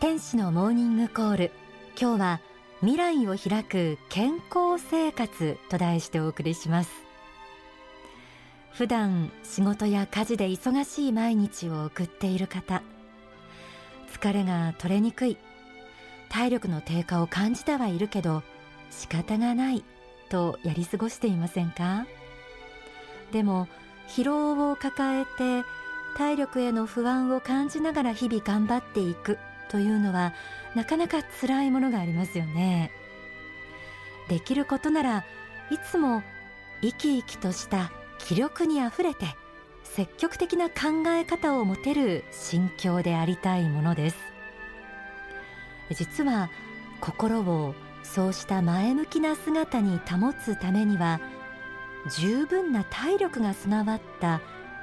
天使のモーニングコール。今日は未来を開く健康生活と題してお送りします。普段仕事や家事で忙しい毎日を送っている方疲れが取れにくい体力の低下を感じてはいるけど仕方がないとやり過ごしていませんか？でも疲労を抱えて体力への不安を感じながら日々頑張っていく。というのはなかなか辛いものがありますよね。できることならいつも生き生きとした気力にあふれて積極的な考え方を持てる心境でありたいものです。実は心をそうした前向きな姿に保つためには十分な体力が備わった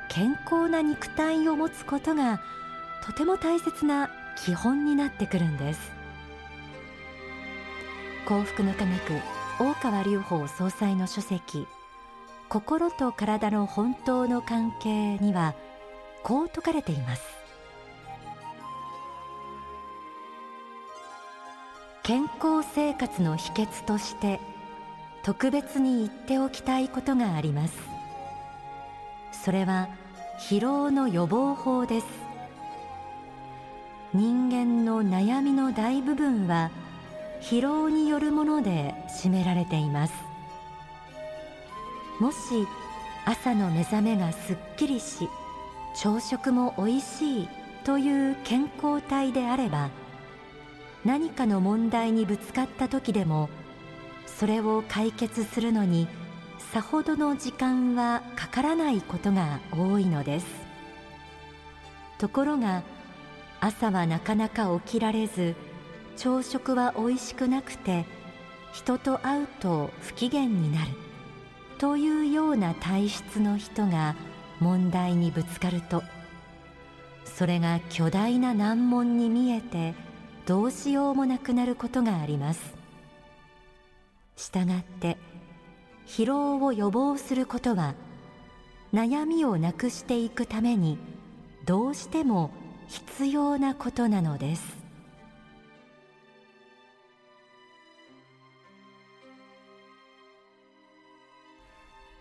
健康な肉体を持つことがとても大切な基本になってくるんです。幸福の科学大川隆法総裁の書籍心と体の本当の関係にはこう説かれています。健康生活の秘訣として特別に言っておきたいことがあります。それは疲労の予防法です。人間の悩みの大部分は疲労によるもので占められています。もし朝の目覚めがすっきりし朝食もおいしいという健康体であれば何かの問題にぶつかった時でもそれを解決するのにさほどの時間はかからないことが多いのです。ところが朝はなかなか起きられず朝食はおいしくなくて人と会うと不機嫌になる。というような体質の人が問題にぶつかるとそれが巨大な難問に見えてどうしようもなくなることがあります。したがって疲労を予防することは悩みをなくしていくためにどうしても必要なことなのです。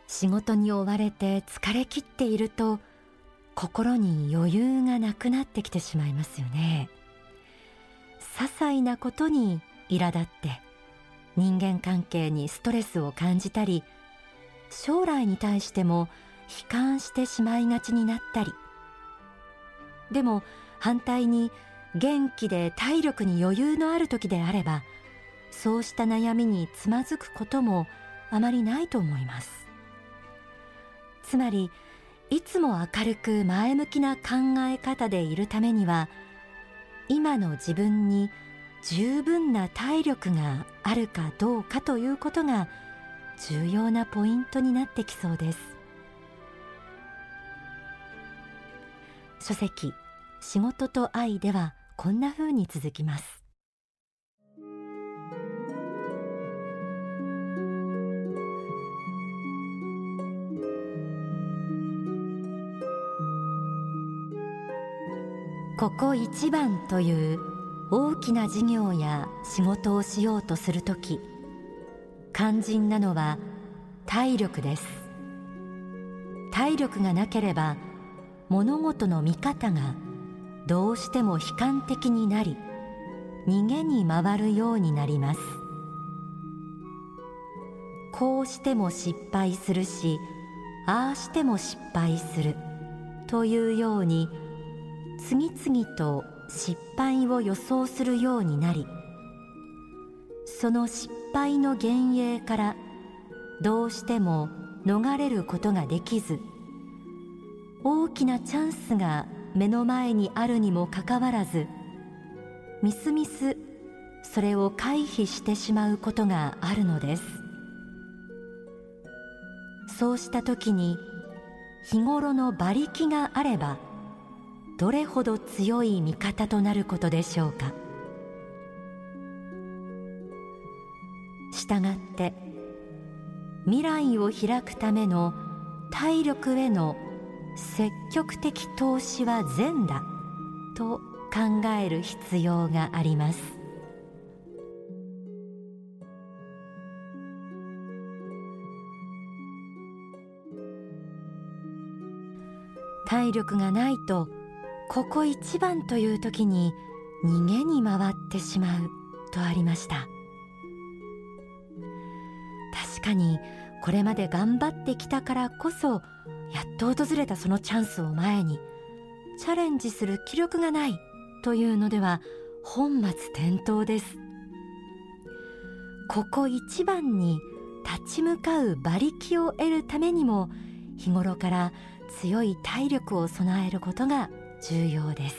仕事に追われて疲れ切っていると心に余裕がなくなってきてしまいますよね。些細なことに苛立って人間関係にストレスを感じたり将来に対しても悲観してしまいがちになったりでも反対に元気で体力に余裕のある時であればそうした悩みにつまずくこともあまりないと思います。つまりいつも明るく前向きな考え方でいるためには今の自分に十分な体力があるかどうかということが重要なポイントになってきそうです。書籍仕事と愛ではこんな風に続きます。ここ一番という大きな事業や仕事をしようとするとき肝心なのは体力です。体力がなければ物事の見方がどうしても悲観的になり逃げに回るようになります。こうしても失敗するしああしても失敗するというように次々と失敗を予想するようになりその失敗の幻影からどうしても逃れることができず大きなチャンスが目の前にあるにもかかわらずみすみすそれを回避してしまうことがあるのです。そうした時に日頃の馬力があればどれほど強い味方となることでしょうか。したがって未来を開くための体力への積極的投資は善だと考える必要があります。体力がないとここ一番という時に逃げに回ってしまうとありました。確かにこれまで頑張ってきたからこそやっと訪れたそのチャンスを前にチャレンジする気力がないというのでは本末転倒です。ここ一番に立ち向かう馬力を得るためにも日頃から強い体力を備えることが重要です。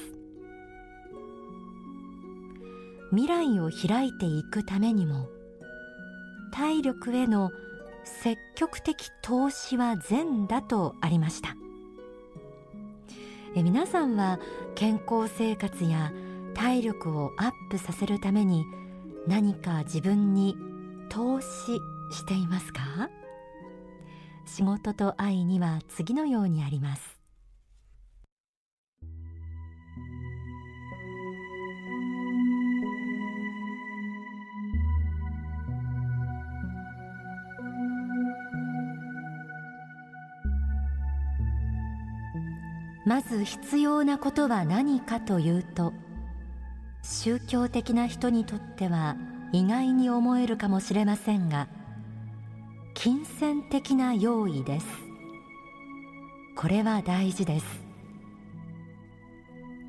未来を開いていくためにも体力への積極的投資は善だとありました。え皆さんは健康生活や体力をアップさせるために何か自分に投資していますか？仕事と愛には次のようにあります。まず必要なことは何かというと宗教的な人にとっては意外に思えるかもしれませんが金銭的な用意です。これは大事です。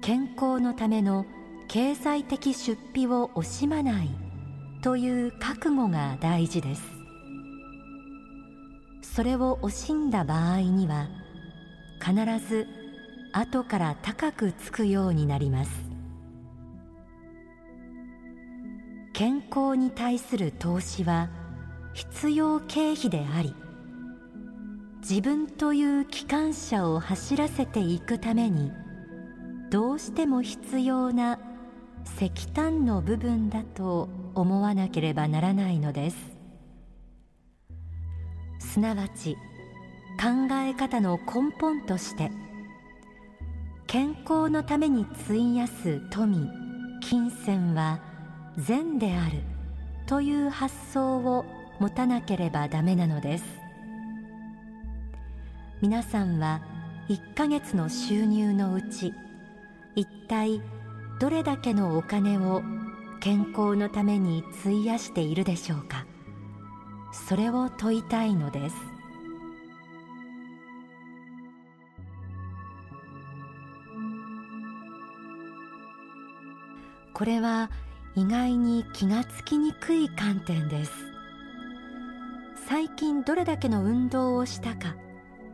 健康のための経済的出費を惜しまないという覚悟が大事です。それを惜しんだ場合には必ず後から高くつくようになります。健康に対する投資は必要経費であり自分という機関車を走らせていくためにどうしても必要な石炭の部分だと思わなければならないのです。すなわち考え方の根本として「健康のために費やす富金銭は善であるという発想を持たなければダメなのです。皆さんは1ヶ月の収入のうち一体どれだけのお金を健康のために費やしているでしょうか。それを問いたいのです。これは意外に気がつきにくい観点です。最近どれだけの運動をしたか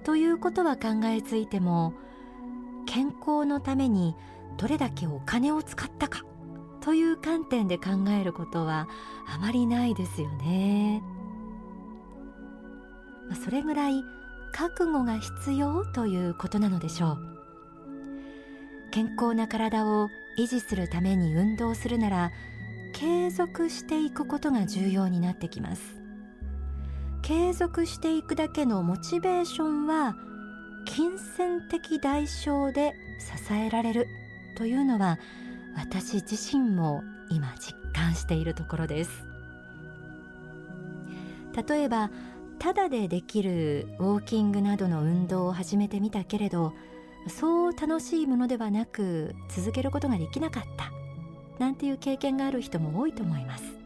ということは考えついても健康のためにどれだけお金を使ったかという観点で考えることはあまりないですよね。それぐらい覚悟が必要ということなのでしょう。健康な体を維持するために運動するなら継続していくことが重要になってきます。継続していくだけのモチベーションは金銭的代償で支えられるというのは私自身も今実感しているところです。例えばただでできるウォーキングなどの運動を始めてみたけれどそう楽しいものではなく続けることができなかったなんていう経験がある人も多いと思います。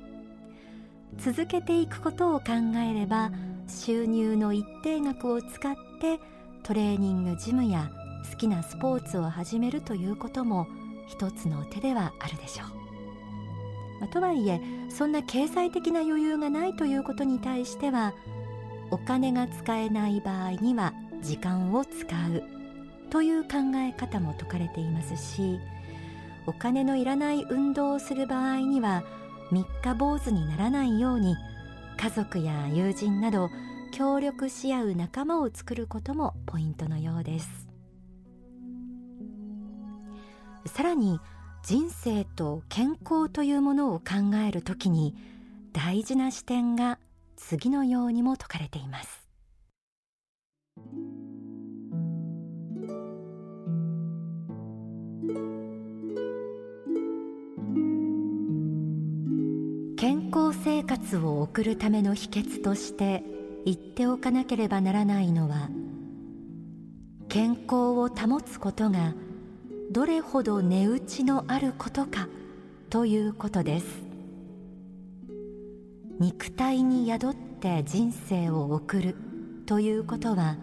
続けていくことを考えれば収入の一定額を使ってトレーニングジムや好きなスポーツを始めるということも一つの手ではあるでしょう、まあ、とはいえそんな経済的な余裕がないということに対してはお金が使えない場合には時間を使う。という考え方も説かれていますしお金のいらない運動をする場合には三日坊主にならないように家族や友人など協力し合う仲間を作ることもポイントのようです。さらに人生と健康というものを考えるときに大事な視点が次のようにも説かれています。生活を送るための秘訣として言っておかなければならないのは健康を保つことがどれほど値打ちのあることかということです。肉体に宿って人生を送るということは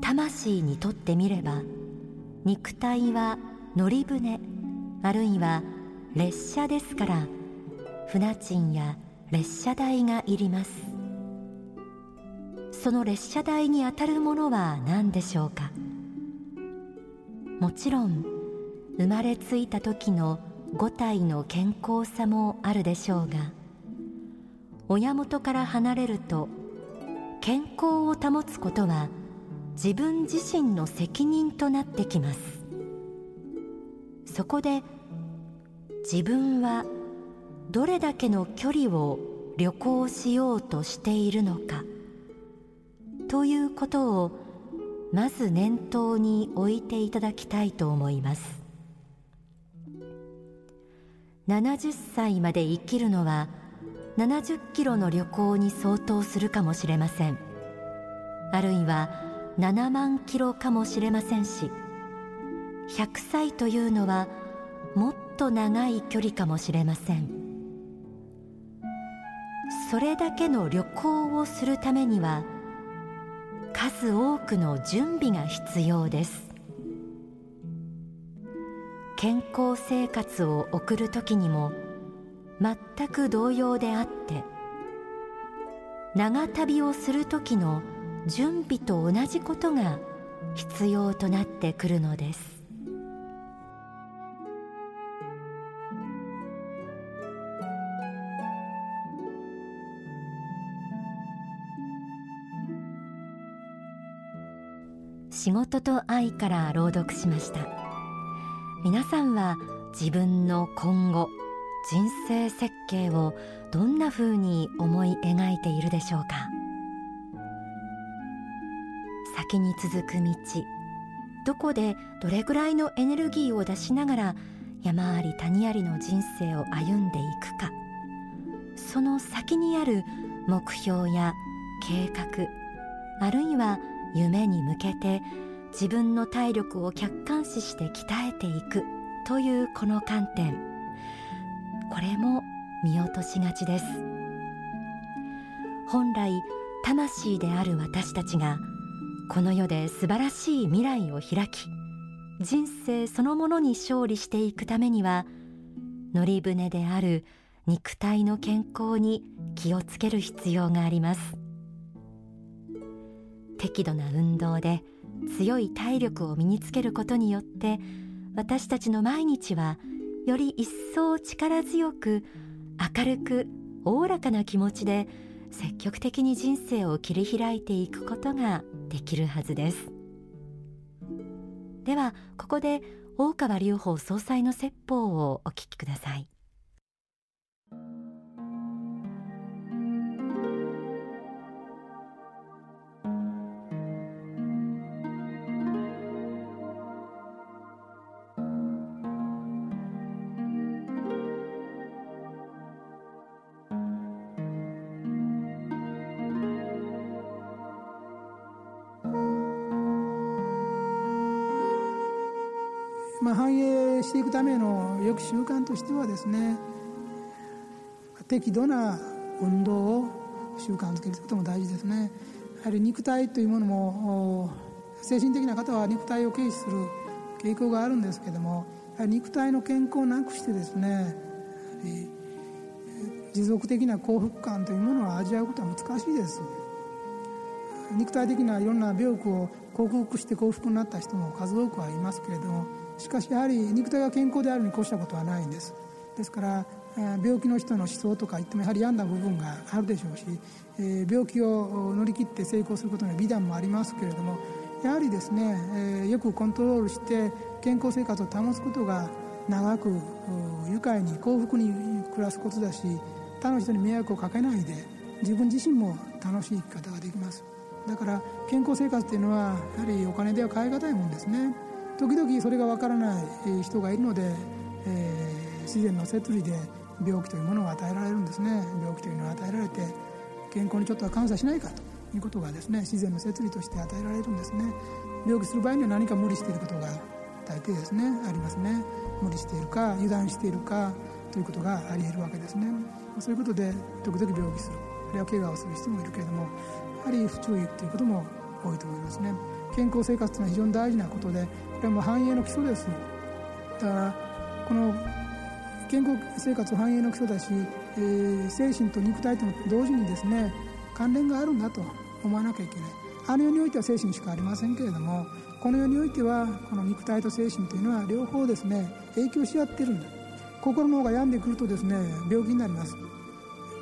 魂にとってみれば肉体は乗り船あるいは列車ですから船賃や列車代がいります。その列車代にあたるものは何でしょうか？もちろん生まれついた時の五体の健康さもあるでしょうが親元から離れると健康を保つことは自分自身の責任となってきます。そこで自分はどれだけの距離を旅行しようとしているのか。ということをまず念頭に置いていただきたいと思います。70歳まで生きるのは70キロの旅行に相当するかもしれません。あるいは7万キロかもしれませんし100歳というのはもっと長い距離かもしれません。それだけの旅行をするためには数多くの準備が必要です。健康生活を送る時にも全く同様であって長旅をする時の準備と同じことが必要となってくるのです。仕事と愛から朗読しました。皆さんは自分の今後人生設計をどんな風に思い描いているでしょうか？先に続く道どこでどれぐらいのエネルギーを出しながら山あり谷ありの人生を歩んでいくか。その先にある目標や計画あるいは夢に向けて自分の体力を客観視して鍛えていくというこの観点。これも見落としがちです。本来魂である私たちがこの世で素晴らしい未来を開き人生そのものに勝利していくためには乗り船である肉体の健康に気をつける必要があります。適度な運動で強い体力を身につけることによって私たちの毎日はより一層力強く明るくおおらかな気持ちで積極的に人生を切り開いていくことができるはずです。ではここで大川隆法総裁の説法をお聞きください。まあ、反映していくための良き習慣としてはですね適度な運動を習慣づけることも大事ですね。やはり肉体というものも精神的な方は肉体を軽視する傾向があるんですけども肉体の健康をなくしてですね持続的な幸福感というものを味わうことは難しいです。肉体的ないろんな病苦を克服して幸福になった人も数多くはいますけれどもしかしやはり肉体が健康であるに越したことはないんです。ですから病気の人の思想とか言ってもやはり病んだ部分があるでしょうし病気を乗り切って成功することの美談もありますけれどもやはりですねよくコントロールして健康生活を保つことが長く愉快に幸福に暮らすことだし他の人に迷惑をかけないで自分自身も楽しい生き方ができます。だから健康生活っていうのはやはりお金では買い難いもんですね。時々それがわからない人がいるので、えー、自然の摂理で病気というものを与えられるんですね。病気というのを与えられて健康にちょっとは感謝しないかということがですね自然の摂理として与えられるんですね。病気する場合には何か無理していることが大抵ですねありますね。無理しているか油断しているかということがあり得るわけですね。そういうことで時々病気する。あるいは怪我をする人もいるけれどもやはり不注意ということも多いと思いますね。健康生活というのは非常に大事なことでこれはもう繁栄の基礎です。だからこの健康生活繁栄の基礎だし、えー、精神と肉体と同時にですね関連があるんだと思わなきゃいけない。あの世においては精神しかありませんけれどもこの世においてはこの肉体と精神というのは両方ですね影響し合ってるんだ。心の方が病んでくるとですね病気になります。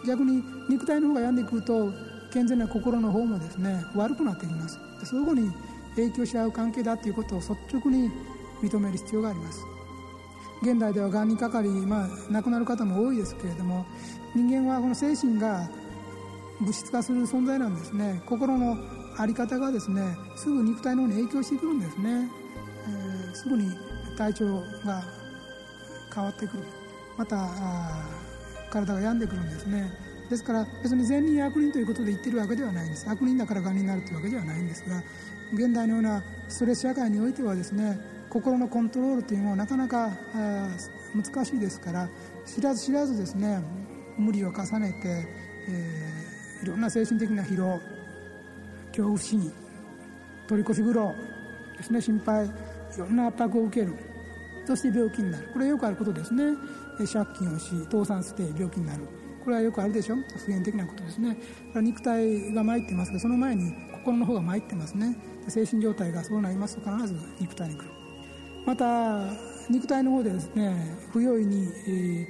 逆に肉体の方が病んでくると健全な心の方もですね悪くなってきます。相互に影響し合う関係だということを率直に認める必要があります。現代ではがんにかかり、まあ、亡くなる方も多いですけれども人間はこの精神が物質化する存在なんですね。心の在り方がですねすぐ肉体の方に影響してくるんですね、えー、すぐに体調が変わってくる。また体が病んでくるんですね。ですから別に善人悪人ということで言ってるわけではないんです。悪人だからがんになるというわけではないんですが現代のようなストレス社会においてはですね心のコントロールというのはなかなか難しいですから知らず知らずですね無理を重ねて、えー、いろんな精神的な疲労恐怖心取り越し苦労ですね心配いろんな圧迫を受けるそして病気になる。これはよくあることですね。借金をし倒産して病気になる。これはよくあるでしょ。普遍的なことですね。肉体が参ってますがその前に心の方が参ってますね。精神状態がそうなりますと必ず肉体に来る。また肉体の方でですね不用意に、え、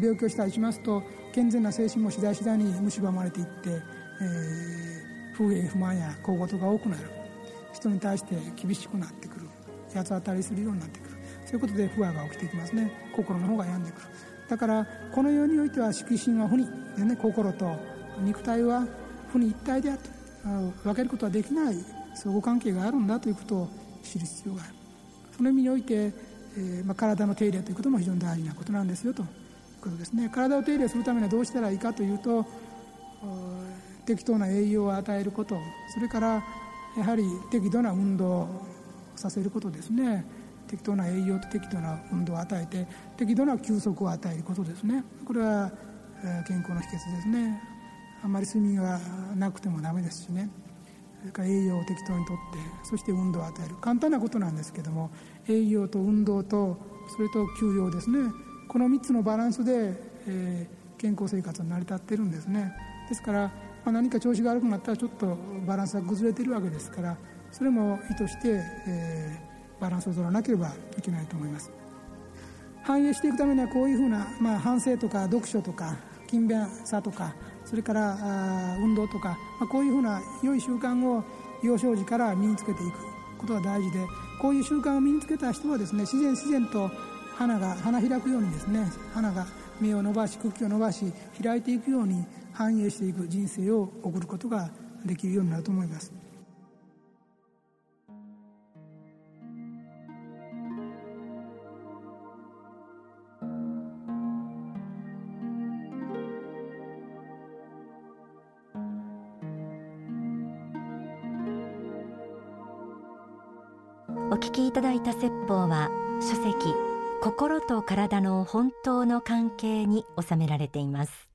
病気をしたりしますと健全な精神も次第次第に蝕まれていって、えー、不平不満や小言が多くなる。人に対して厳しくなってくる。八つ当たりするようになってくる。そういうことで不和が起きてきますね。心の方が病んでくる。だからこの世においては色心は不にでね心と肉体は不に一体であると。分けることはできない相互関係があるんだということを知る必要がある。その意味において、えー、まあ、体の手入れということも非常に大事なことなんですよということですね。体を手入れするためにはどうしたらいいかというと適当な栄養を与えること。それからやはり適度な運動をさせることですね。適当な栄養と適度な運動を与えて適度な休息を与えることですね。これは健康の秘訣ですね。あんまり睡眠がなくてもダメですしね。それから栄養を適当にとってそして運動を与える。簡単なことなんですけども栄養と運動とそれと休養ですね。この3つのバランスで、えー、健康生活は成り立ってるんですね。ですから、まあ、何か調子が悪くなったらちょっとバランスが崩れてるわけですからそれも意図して、えー、バランスを取らなければいけないと思います。反映していくためにはこういうふうな、まあ、反省とか読書とか勤勉さとかそれから運動とか、まあ、こういうふうな良い習慣を幼少時から身につけていくことが大事でこういう習慣を身につけた人はですね自然自然と花が花開くようにですね花が芽を伸ばし茎を伸ばし開いていくように繁栄していく人生を送ることができるようになると思います。だいた説法は書籍心と体の本当の関係に収められています。